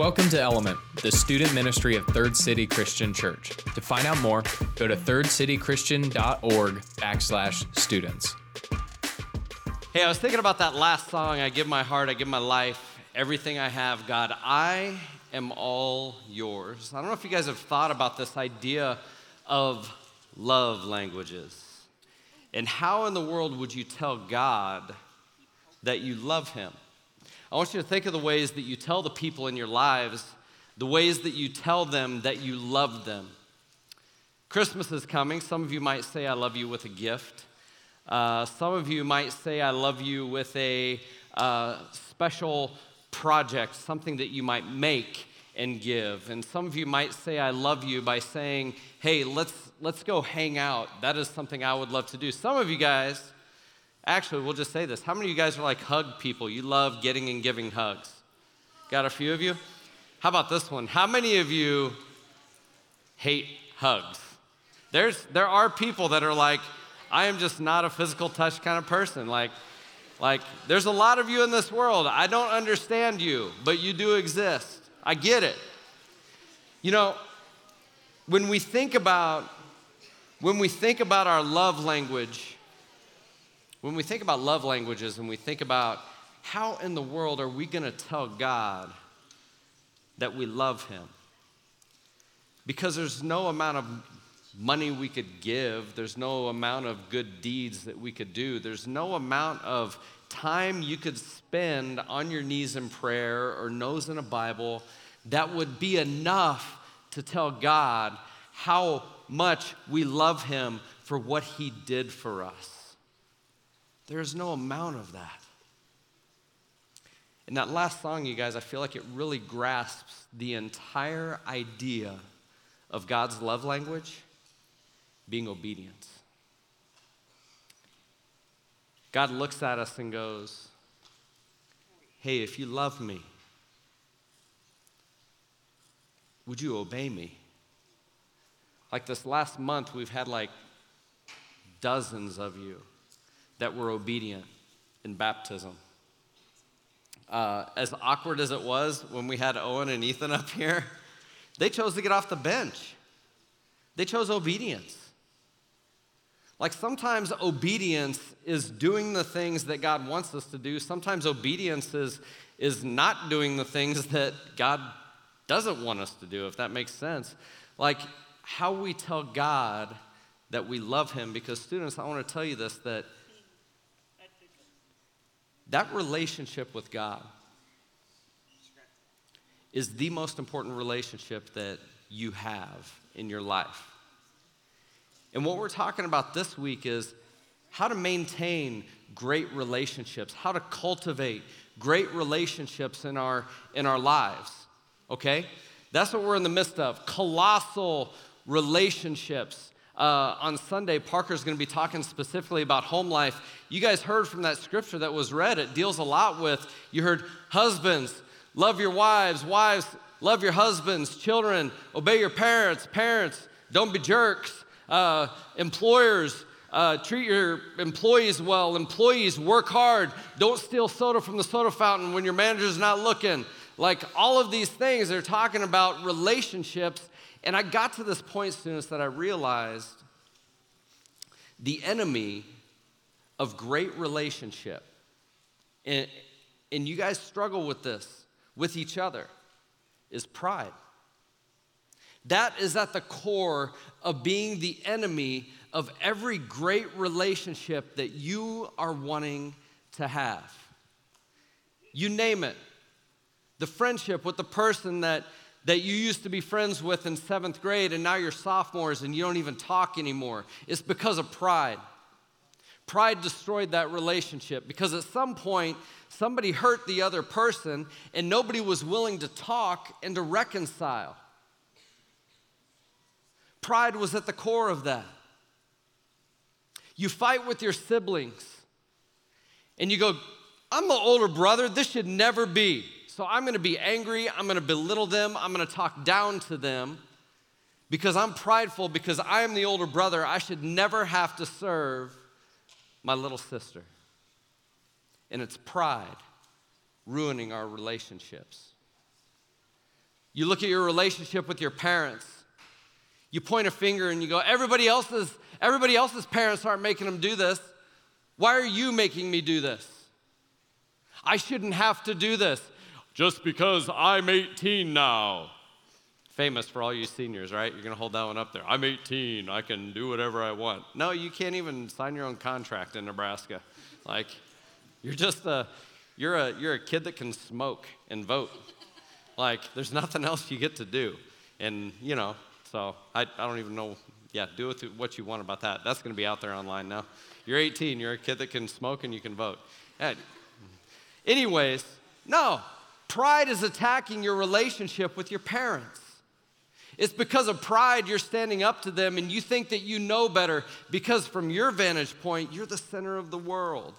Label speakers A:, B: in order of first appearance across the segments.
A: Welcome to Element, the student ministry of Third City Christian Church. To find out more, go to thirdcitychristian.org backslash students.
B: Hey, I was thinking about that last song, I give my heart, I give my life, everything I have, God, I am all yours. I don't know if you guys have thought about this idea of love languages. And how in the world would you tell God that you love him? I want you to think of the ways that you tell the people in your lives, the ways that you tell them that you love them. Christmas is coming. Some of you might say, I love you with a gift. Uh, some of you might say, I love you with a uh, special project, something that you might make and give. And some of you might say, I love you by saying, hey, let's, let's go hang out. That is something I would love to do. Some of you guys, Actually, we'll just say this. How many of you guys are like hug people? You love getting and giving hugs. Got a few of you? How about this one? How many of you hate hugs? There's, there are people that are like, I am just not a physical touch kind of person. Like, like, there's a lot of you in this world. I don't understand you, but you do exist. I get it. You know, when we think about when we think about our love language, when we think about love languages and we think about how in the world are we going to tell God that we love Him? Because there's no amount of money we could give, there's no amount of good deeds that we could do, there's no amount of time you could spend on your knees in prayer or nose in a Bible that would be enough to tell God how much we love Him for what He did for us. There's no amount of that. In that last song, you guys, I feel like it really grasps the entire idea of God's love language being obedience. God looks at us and goes, Hey, if you love me, would you obey me? Like this last month, we've had like dozens of you that were obedient in baptism. Uh, as awkward as it was when we had Owen and Ethan up here, they chose to get off the bench. They chose obedience. Like sometimes obedience is doing the things that God wants us to do. Sometimes obedience is, is not doing the things that God doesn't want us to do, if that makes sense. Like how we tell God that we love Him, because students, I want to tell you this that that relationship with God is the most important relationship that you have in your life. And what we're talking about this week is how to maintain great relationships, how to cultivate great relationships in our, in our lives, okay? That's what we're in the midst of colossal relationships uh, on Sunday, Parker's going to be talking specifically about home life. You guys heard from that scripture that was read, it deals a lot with, you heard, husbands, love your wives, wives, love your husbands, children, obey your parents, parents, don't be jerks, uh, employers, uh, treat your employees well, employees, work hard, don't steal soda from the soda fountain when your manager's not looking. Like all of these things, they're talking about relationships and I got to this point, students, that I realized the enemy of great relationship, and, and you guys struggle with this with each other, is pride. That is at the core of being the enemy of every great relationship that you are wanting to have. You name it. The friendship with the person that that you used to be friends with in seventh grade and now you're sophomores and you don't even talk anymore. It's because of pride. Pride destroyed that relationship because at some point somebody hurt the other person and nobody was willing to talk and to reconcile. Pride was at the core of that. You fight with your siblings and you go, I'm the older brother, this should never be. So I'm going to be angry. I'm going to belittle them. I'm going to talk down to them because I'm prideful, because I am the older brother. I should never have to serve my little sister. And it's pride ruining our relationships. You look at your relationship with your parents. You point a finger and you go, everybody else's, everybody else's parents aren't making them do this. Why are you making me do this? I shouldn't have to do this. Just because I'm 18 now. Famous for all you seniors, right? You're going to hold that one up there. I'm 18. I can do whatever I want. No, you can't even sign your own contract in Nebraska. Like, you're just a, you're a, you're a kid that can smoke and vote. Like, there's nothing else you get to do. And, you know, so I, I don't even know. Yeah, do with what you want about that. That's going to be out there online now. You're 18, you're a kid that can smoke and you can vote. And Anyways, no, pride is attacking your relationship with your parents. It's because of pride you're standing up to them and you think that you know better because, from your vantage point, you're the center of the world.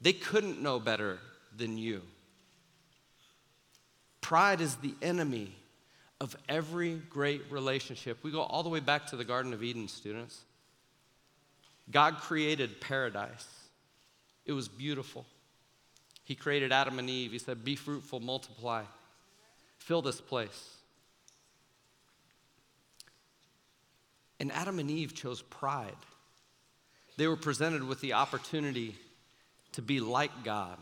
B: They couldn't know better than you. Pride is the enemy of every great relationship. We go all the way back to the Garden of Eden, students. God created paradise, it was beautiful. He created Adam and Eve. He said, Be fruitful, multiply, fill this place. And Adam and Eve chose pride. They were presented with the opportunity to be like God.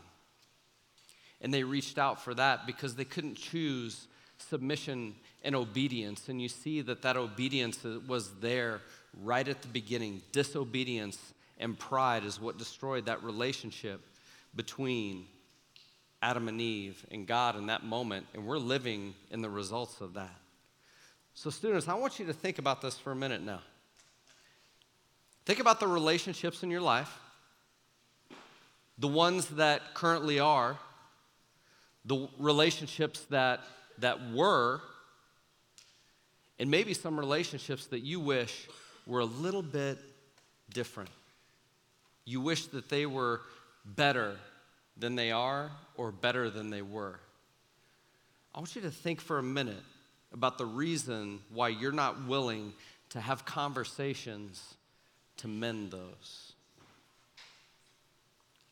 B: And they reached out for that because they couldn't choose submission and obedience. And you see that that obedience was there right at the beginning. Disobedience and pride is what destroyed that relationship between Adam and Eve and God in that moment. And we're living in the results of that. So, students, I want you to think about this for a minute now. Think about the relationships in your life, the ones that currently are, the relationships that, that were, and maybe some relationships that you wish were a little bit different. You wish that they were better than they are or better than they were. I want you to think for a minute about the reason why you're not willing to have conversations to mend those.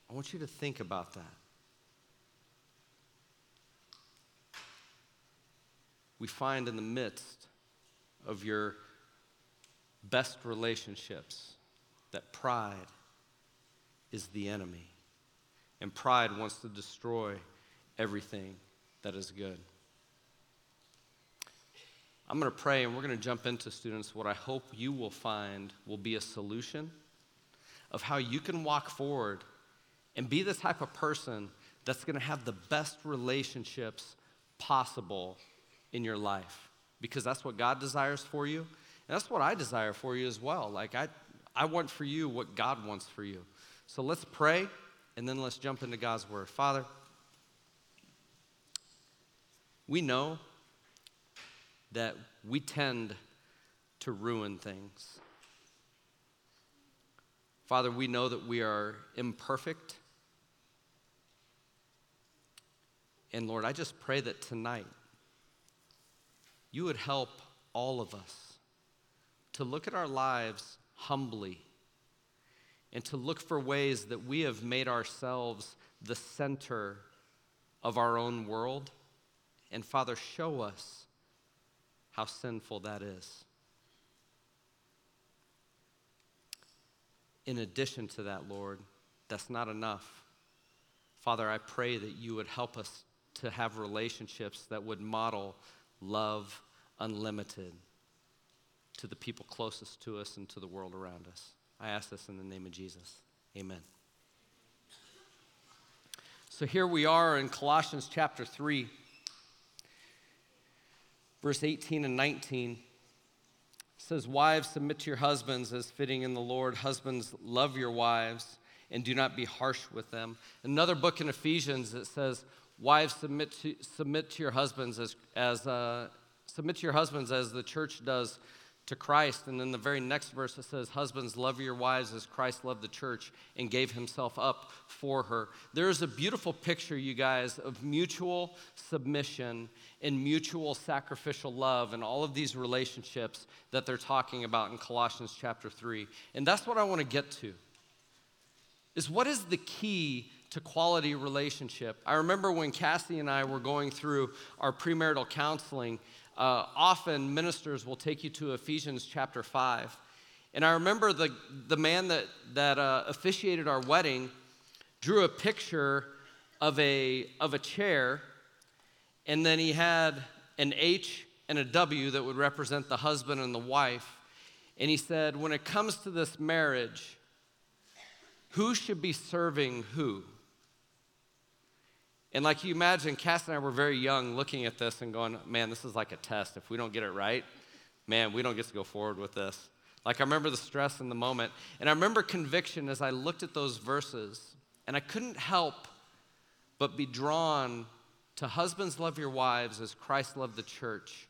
B: I want you to think about that. We find in the midst of your best relationships that pride is the enemy. And pride wants to destroy everything that is good. I'm going to pray and we're going to jump into students. What I hope you will find will be a solution of how you can walk forward and be the type of person that's going to have the best relationships possible in your life because that's what God desires for you. And that's what I desire for you as well. Like, I, I want for you what God wants for you. So let's pray and then let's jump into God's word. Father, we know that we tend to ruin things. Father, we know that we are imperfect. And Lord, I just pray that tonight you would help all of us to look at our lives humbly and to look for ways that we have made ourselves the center of our own world. And Father, show us how sinful that is. In addition to that, Lord, that's not enough. Father, I pray that you would help us to have relationships that would model love unlimited to the people closest to us and to the world around us. I ask this in the name of Jesus. Amen. So here we are in Colossians chapter 3 verse 18 and 19 says, Wives, submit to your husbands as fitting in the Lord. Husbands, love your wives and do not be harsh with them. Another book in Ephesians that says, Wives, submit to, submit to your husbands as, as uh, submit to your husbands as the church does to Christ. And then the very next verse it says, Husbands, love your wives as Christ loved the church and gave himself up for her. There is a beautiful picture, you guys, of mutual submission and mutual sacrificial love and all of these relationships that they're talking about in Colossians chapter 3. And that's what I want to get to. Is what is the key to quality relationship. I remember when Cassie and I were going through our premarital counseling, uh, often ministers will take you to Ephesians chapter 5. And I remember the, the man that, that uh, officiated our wedding drew a picture of a, of a chair, and then he had an H and a W that would represent the husband and the wife. And he said, when it comes to this marriage, who should be serving who? And like you imagine, Cass and I were very young looking at this and going, man, this is like a test. If we don't get it right, man, we don't get to go forward with this. Like I remember the stress in the moment. And I remember conviction as I looked at those verses, and I couldn't help but be drawn to husbands love your wives as Christ loved the church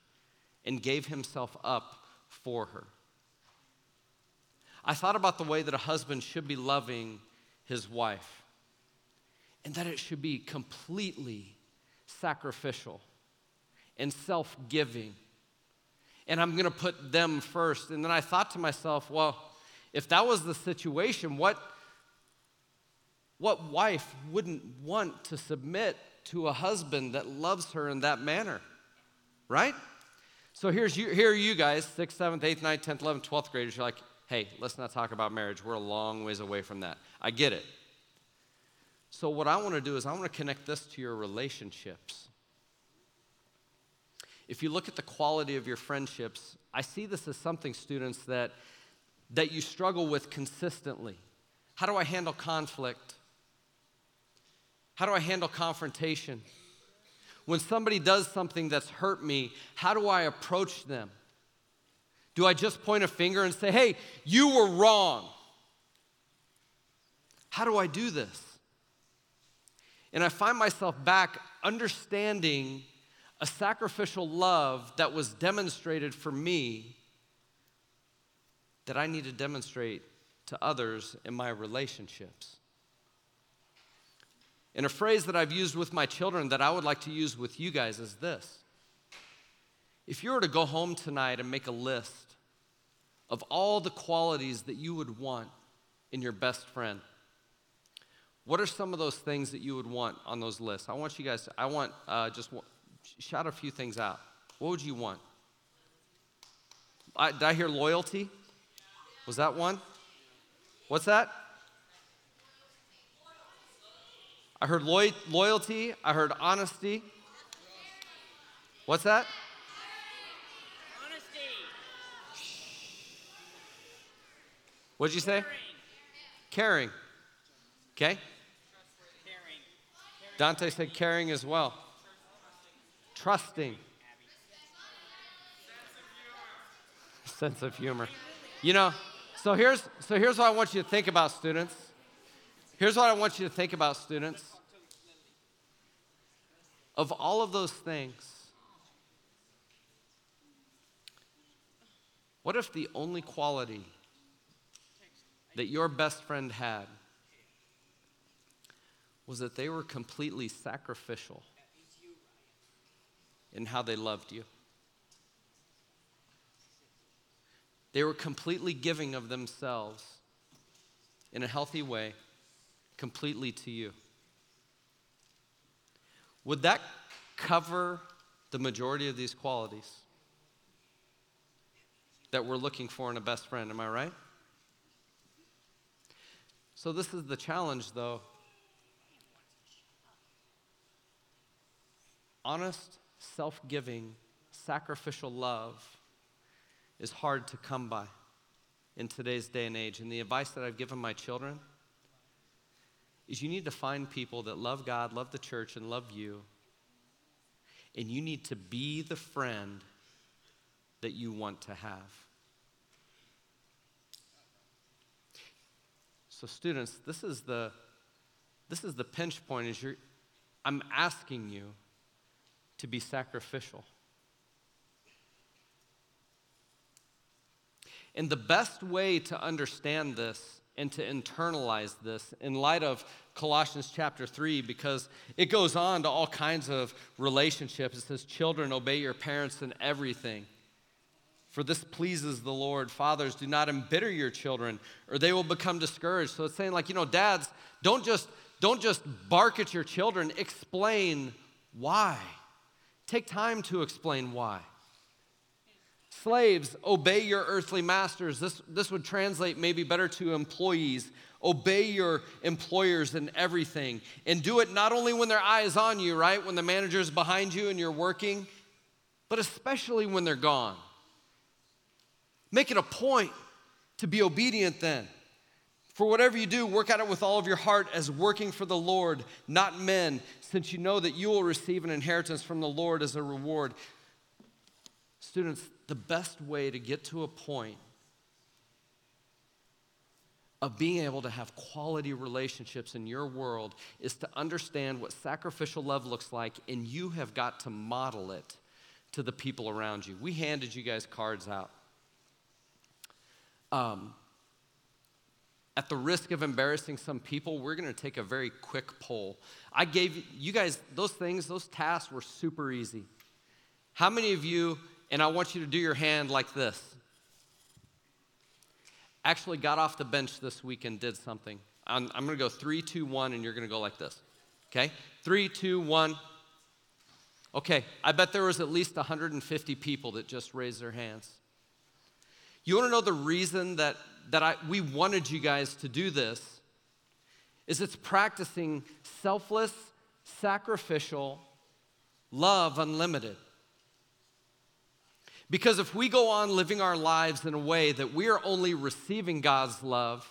B: and gave himself up for her. I thought about the way that a husband should be loving his wife and that it should be completely sacrificial and self giving. And I'm going to put them first. And then I thought to myself, well, if that was the situation, what, what wife wouldn't want to submit to a husband that loves her in that manner? Right? So here's you, here are you guys, 6th, 7th, 8th, 9th, 10th, 11th, 12th graders. You're like, hey, let's not talk about marriage. We're a long ways away from that. I get it. So, what I want to do is, I want to connect this to your relationships. If you look at the quality of your friendships, I see this as something, students, that, that you struggle with consistently. How do I handle conflict? How do I handle confrontation? When somebody does something that's hurt me, how do I approach them? Do I just point a finger and say, hey, you were wrong? How do I do this? And I find myself back understanding a sacrificial love that was demonstrated for me that I need to demonstrate to others in my relationships. And a phrase that I've used with my children that I would like to use with you guys is this if you were to go home tonight and make a list of all the qualities that you would want in your best friend, what are some of those things that you would want on those lists? I want you guys, to, I want uh, just shout a few things out. What would you want? I, did I hear loyalty? Was that one? What's that? I heard loy- loyalty. I heard honesty. What's that? Honesty. What'd you say? Caring. Okay? Dante said caring as well. Trusting. Sense of humor. You know, so here's so here's what I want you to think about, students. Here's what I want you to think about, students. Of all of those things, what if the only quality that your best friend had was that they were completely sacrificial in how they loved you. They were completely giving of themselves in a healthy way, completely to you. Would that cover the majority of these qualities that we're looking for in a best friend? Am I right? So, this is the challenge, though. Honest, self giving, sacrificial love is hard to come by in today's day and age. And the advice that I've given my children is you need to find people that love God, love the church, and love you. And you need to be the friend that you want to have. So, students, this is the, this is the pinch point is you're, I'm asking you to be sacrificial. And the best way to understand this and to internalize this in light of Colossians chapter 3, because it goes on to all kinds of relationships. It says, Children, obey your parents in everything for this pleases the Lord. Fathers, do not embitter your children, or they will become discouraged. So it's saying, like, you know, dads, don't just Don't just bark at your children, explain why. Take time to explain why. Slaves, obey your earthly masters. This, this would translate maybe better to employees. Obey your employers in everything. And do it not only when their eye is on you, right? When the manager's behind you and you're working, but especially when they're gone. Make it a point to be obedient then. For whatever you do, work at it with all of your heart as working for the Lord, not men, since you know that you will receive an inheritance from the Lord as a reward. Students, the best way to get to a point of being able to have quality relationships in your world is to understand what sacrificial love looks like, and you have got to model it to the people around you. We handed you guys cards out. Um, at the risk of embarrassing some people, we're going to take a very quick poll. I gave you guys those things, those tasks were super easy. How many of you and I want you to do your hand like this. Actually, got off the bench this week and did something. I'm, I'm going to go three, two, one, and you're going to go like this. Okay? Three, two, one. Okay, I bet there was at least 150 people that just raised their hands. You want to know the reason that, that I, we wanted you guys to do this? Is it's practicing selfless, sacrificial, love unlimited. Because if we go on living our lives in a way that we are only receiving God's love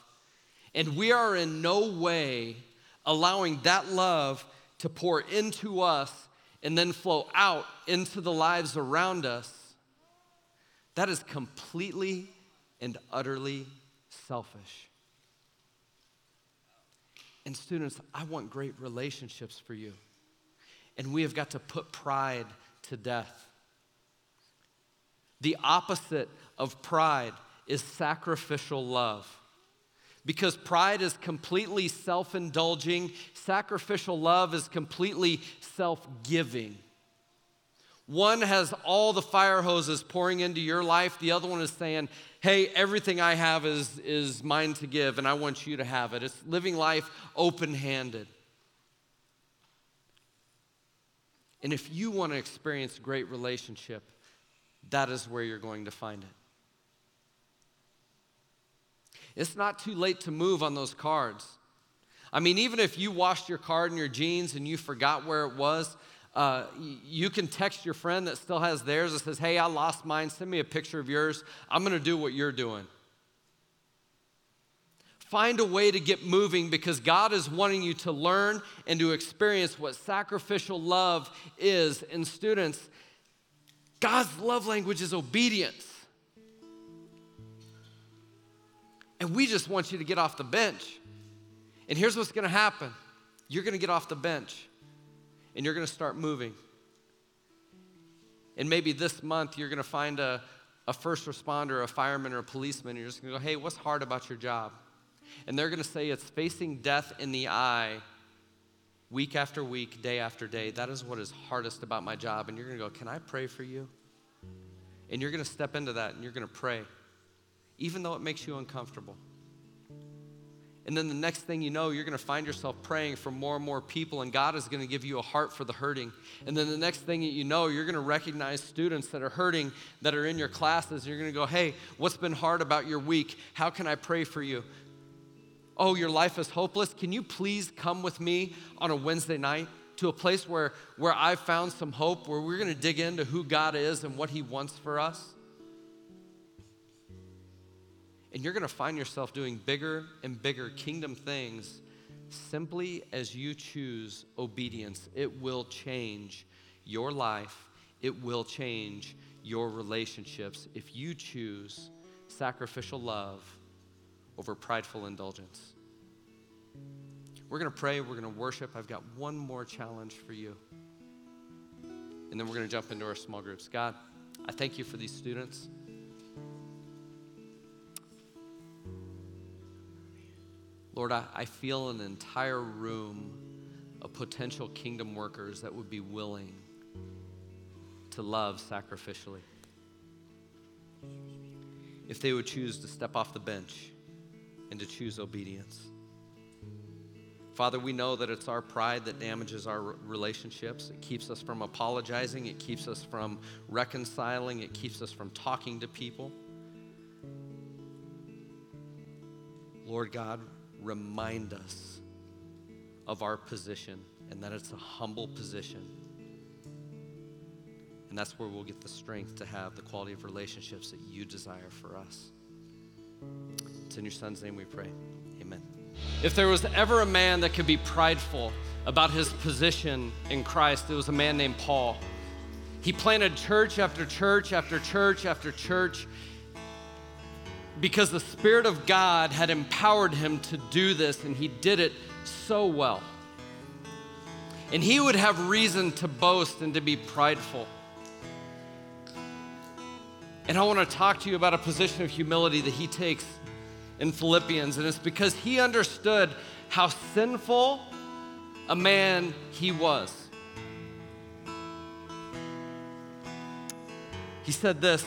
B: and we are in no way allowing that love to pour into us and then flow out into the lives around us, that is completely and utterly selfish. And students, I want great relationships for you. And we have got to put pride to death. The opposite of pride is sacrificial love. Because pride is completely self indulging, sacrificial love is completely self giving. One has all the fire hoses pouring into your life, the other one is saying, Hey, everything I have is, is mine to give, and I want you to have it. It's living life open handed. And if you want to experience great relationship, that is where you're going to find it. It's not too late to move on those cards. I mean, even if you washed your card in your jeans and you forgot where it was, uh, you can text your friend that still has theirs and says, Hey, I lost mine. Send me a picture of yours. I'm going to do what you're doing. Find a way to get moving because God is wanting you to learn and to experience what sacrificial love is. in students, God's love language is obedience. And we just want you to get off the bench. And here's what's gonna happen you're gonna get off the bench and you're gonna start moving. And maybe this month you're gonna find a, a first responder, a fireman, or a policeman, and you're just gonna go, hey, what's hard about your job? And they're gonna say it's facing death in the eye week after week, day after day. That is what is hardest about my job. And you're going to go, Can I pray for you? And you're going to step into that and you're going to pray, even though it makes you uncomfortable. And then the next thing you know, you're going to find yourself praying for more and more people, and God is going to give you a heart for the hurting. And then the next thing that you know, you're going to recognize students that are hurting that are in your classes, and you're going to go, Hey, what's been hard about your week? How can I pray for you? oh, your life is hopeless, can you please come with me on a Wednesday night to a place where, where I've found some hope, where we're going to dig into who God is and what He wants for us? And you're going to find yourself doing bigger and bigger kingdom things simply as you choose obedience. It will change your life, it will change your relationships if you choose sacrificial love over prideful indulgence. We're going to pray, we're going to worship. I've got one more challenge for you. And then we're going to jump into our small groups. God, I thank you for these students. Lord, I, I feel an entire room of potential kingdom workers that would be willing to love sacrificially. If they would choose to step off the bench and to choose obedience. Father, we know that it's our pride that damages our relationships. It keeps us from apologizing, it keeps us from reconciling, it keeps us from talking to people. Lord God, remind us of our position and that it's a humble position. And that's where we'll get the strength to have the quality of relationships that you desire for us. It's in your son's name we pray. Amen. If there was ever a man that could be prideful about his position in Christ, it was a man named Paul. He planted church after church after church after church because the Spirit of God had empowered him to do this, and he did it so well. And he would have reason to boast and to be prideful. And I want to talk to you about a position of humility that he takes in Philippians, and it's because he understood how sinful a man he was. He said this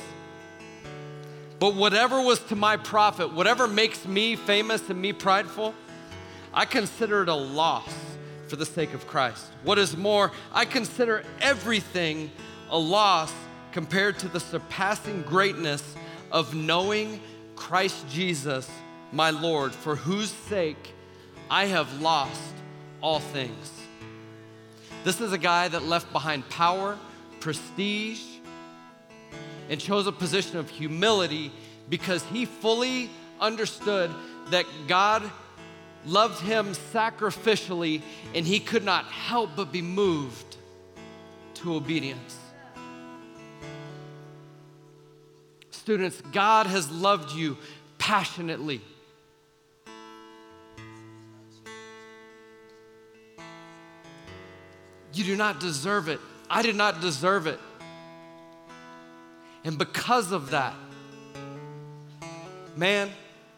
B: But whatever was to my profit, whatever makes me famous and me prideful, I consider it a loss for the sake of Christ. What is more, I consider everything a loss compared to the surpassing greatness of knowing Christ Jesus my Lord, for whose sake I have lost all things. This is a guy that left behind power, prestige, and chose a position of humility because he fully understood that God loved him sacrificially and he could not help but be moved to obedience. Students, God has loved you passionately. You do not deserve it. I did not deserve it. And because of that, man,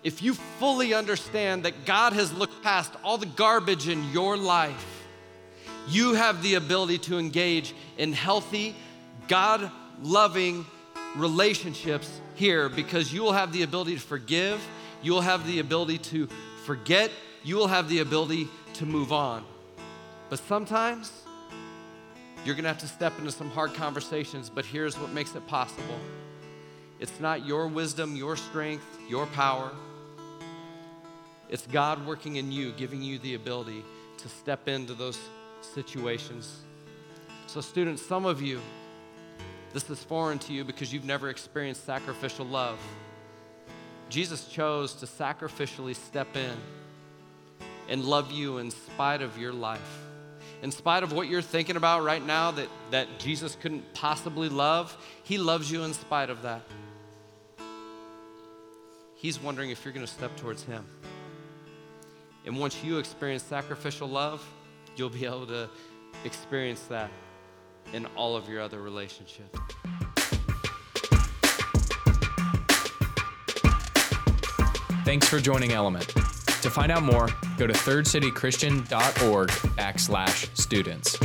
B: if you fully understand that God has looked past all the garbage in your life, you have the ability to engage in healthy, God loving relationships here because you will have the ability to forgive, you will have the ability to forget, you will have the ability to move on. But sometimes, you're going to have to step into some hard conversations, but here's what makes it possible it's not your wisdom, your strength, your power. It's God working in you, giving you the ability to step into those situations. So, students, some of you, this is foreign to you because you've never experienced sacrificial love. Jesus chose to sacrificially step in and love you in spite of your life in spite of what you're thinking about right now that, that Jesus couldn't possibly love, He loves you in spite of that. He's wondering if you're going to step towards Him. And once you experience sacrificial love, you'll be able to experience that in all of your other relationships.
A: Thanks for joining Element. To find out more, go to thirdcitychristian.org backslash students.